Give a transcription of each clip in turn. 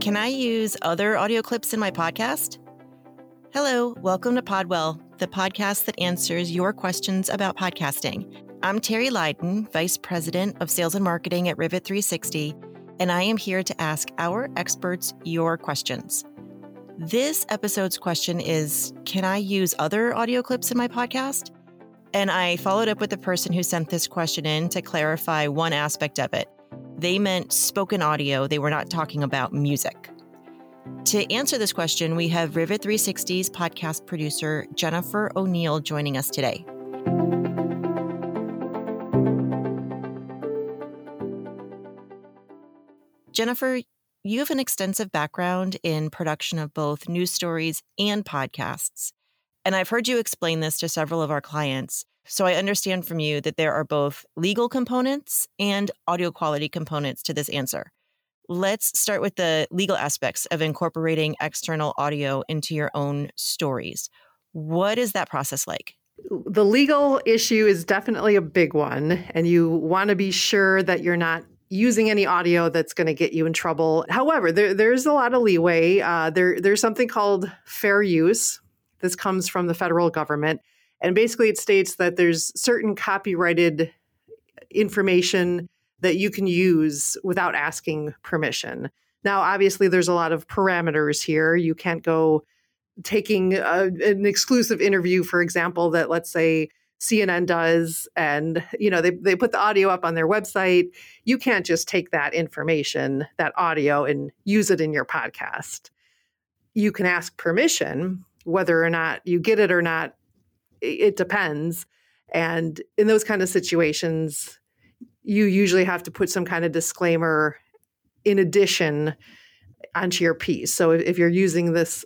Can I use other audio clips in my podcast? Hello, welcome to Podwell, the podcast that answers your questions about podcasting. I'm Terry Lydon, Vice President of Sales and Marketing at Rivet 360, and I am here to ask our experts your questions. This episode's question is Can I use other audio clips in my podcast? And I followed up with the person who sent this question in to clarify one aspect of it. They meant spoken audio, they were not talking about music. To answer this question, we have Rivet 360's podcast producer, Jennifer O'Neill, joining us today. Jennifer, you have an extensive background in production of both news stories and podcasts. And I've heard you explain this to several of our clients. So I understand from you that there are both legal components and audio quality components to this answer. Let's start with the legal aspects of incorporating external audio into your own stories. What is that process like? The legal issue is definitely a big one, and you want to be sure that you're not using any audio that's going to get you in trouble. However, there, there's a lot of leeway. Uh, there, there's something called fair use. This comes from the federal government. And basically, it states that there's certain copyrighted information that you can use without asking permission. Now, obviously, there's a lot of parameters here. You can't go taking a, an exclusive interview, for example, that let's say CNN does, and you know they they put the audio up on their website. You can't just take that information, that audio, and use it in your podcast. You can ask permission, whether or not you get it or not. It depends. And in those kind of situations, you usually have to put some kind of disclaimer in addition onto your piece. So if, you're using this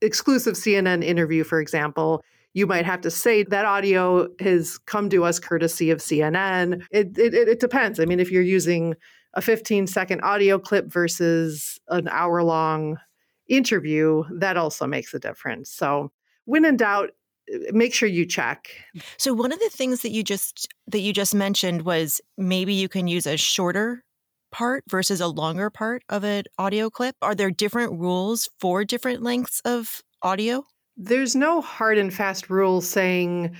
exclusive CNN interview, for example, you might have to say that audio has come to us courtesy of CNN. It, it, it depends. I mean, if you're using a 15 second audio clip versus an hour long interview, that also makes a difference. So, when in doubt, Uh, make sure you check. So one of the things that you just that you just mentioned was maybe you can use a shorter part versus a longer part of an audio clip. Are there different rules for different lengths of audio? There's no hard and fast rule saying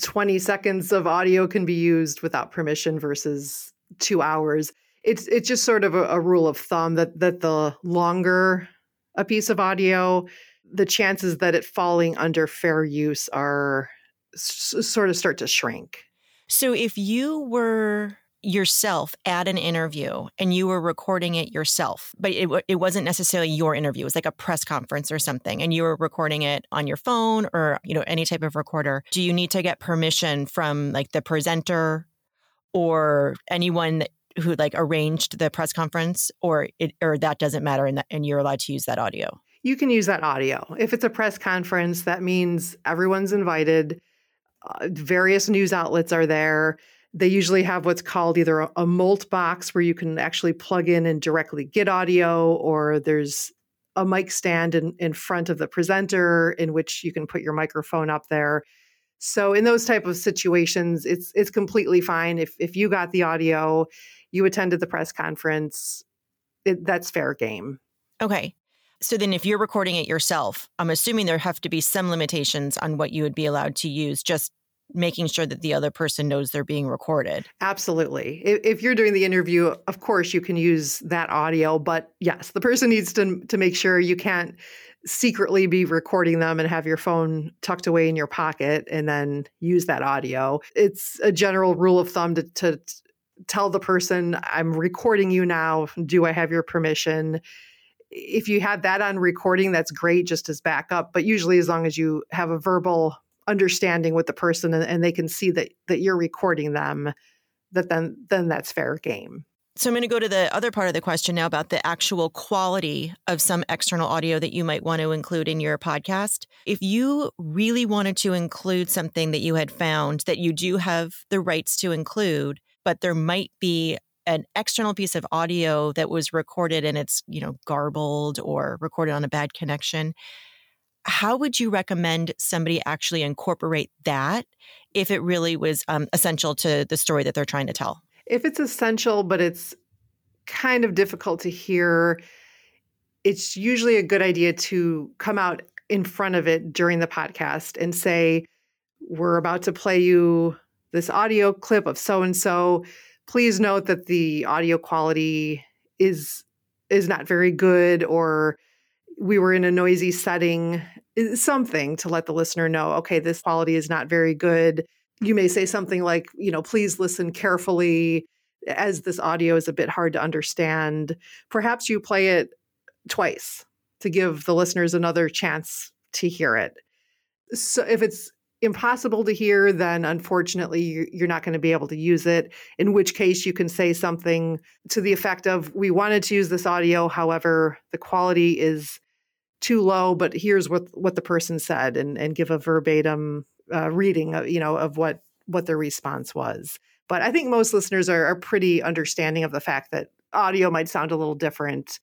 20 seconds of audio can be used without permission versus 2 hours. It's it's just sort of a, a rule of thumb that that the longer a piece of audio the chances that it falling under fair use are s- sort of start to shrink. So if you were yourself at an interview and you were recording it yourself, but it, it wasn't necessarily your interview, it was like a press conference or something, and you were recording it on your phone or you know any type of recorder, do you need to get permission from like the presenter or anyone who like arranged the press conference, or it or that doesn't matter and, that, and you're allowed to use that audio? You can use that audio. If it's a press conference, that means everyone's invited. Uh, various news outlets are there. They usually have what's called either a, a mult box where you can actually plug in and directly get audio, or there's a mic stand in, in front of the presenter in which you can put your microphone up there. So in those type of situations, it's it's completely fine if if you got the audio, you attended the press conference, it, that's fair game. Okay. So then if you're recording it yourself, I'm assuming there have to be some limitations on what you would be allowed to use, just making sure that the other person knows they're being recorded. Absolutely. If you're doing the interview, of course you can use that audio, but yes, the person needs to to make sure you can't secretly be recording them and have your phone tucked away in your pocket and then use that audio. It's a general rule of thumb to, to tell the person, I'm recording you now. Do I have your permission? If you have that on recording, that's great just as backup. But usually, as long as you have a verbal understanding with the person and, and they can see that that you're recording them, that then then that's fair game. So I'm going to go to the other part of the question now about the actual quality of some external audio that you might want to include in your podcast. If you really wanted to include something that you had found that you do have the rights to include, but there might be an external piece of audio that was recorded and it's, you know, garbled or recorded on a bad connection, how would you recommend somebody actually incorporate that if it really was um, essential to the story that they're trying to tell? If it's essential, but it's kind of difficult to hear, it's usually a good idea to come out in front of it during the podcast and say, We're about to play you this audio clip of so and so. Please note that the audio quality is is not very good or we were in a noisy setting something to let the listener know okay this quality is not very good. You may say something like you know please listen carefully as this audio is a bit hard to understand. Perhaps you play it twice to give the listeners another chance to hear it. So if it's impossible to hear, then unfortunately you're not going to be able to use it. In which case, you can say something to the effect of, We wanted to use this audio, however, the quality is too low, but here's what, what the person said, and, and give a verbatim uh, reading of, you know, of what, what their response was. But I think most listeners are, are pretty understanding of the fact that audio might sound a little different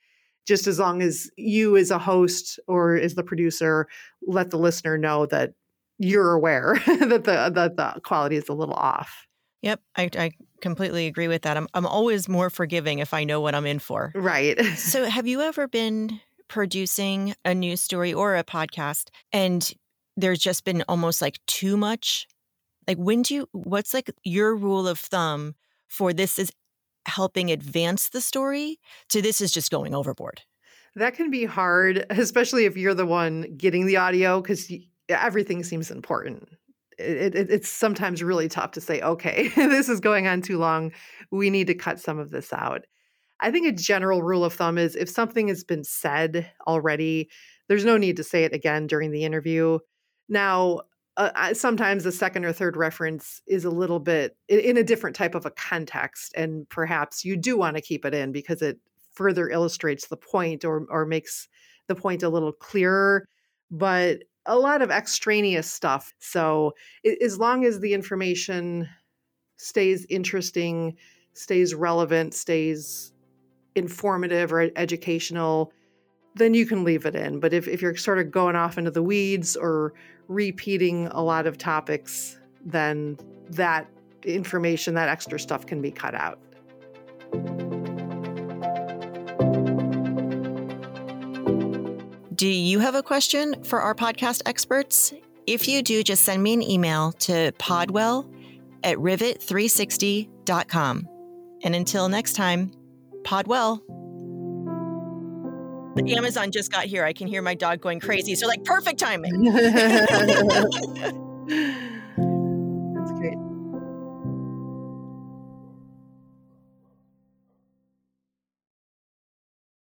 just as long as you as a host or as the producer let the listener know that you're aware that the that the quality is a little off. Yep, I, I completely agree with that. I'm I'm always more forgiving if I know what I'm in for. Right. so, have you ever been producing a news story or a podcast and there's just been almost like too much? Like when do you what's like your rule of thumb for this is helping advance the story to this is just going overboard? That can be hard, especially if you're the one getting the audio because everything seems important. It, it, it's sometimes really tough to say, okay, this is going on too long. We need to cut some of this out. I think a general rule of thumb is if something has been said already, there's no need to say it again during the interview. Now, uh, sometimes the second or third reference is a little bit in, a different type of a context, and perhaps you do want to keep it in because it further illustrates the point or or makes the point a little clearer. But a lot of extraneous stuff. So it, as long as the information stays interesting, stays relevant, stays informative or educational, then you can leave it in. But if, if you're sort of going off into the weeds or repeating a lot of topics, then that information, that extra stuff can be cut out. Do you have a question for our podcast experts? If you do, just send me an email to podwell at rivet360.com. And until next time, podwell. Amazon just got here. I can hear my dog going crazy. So, like, perfect timing.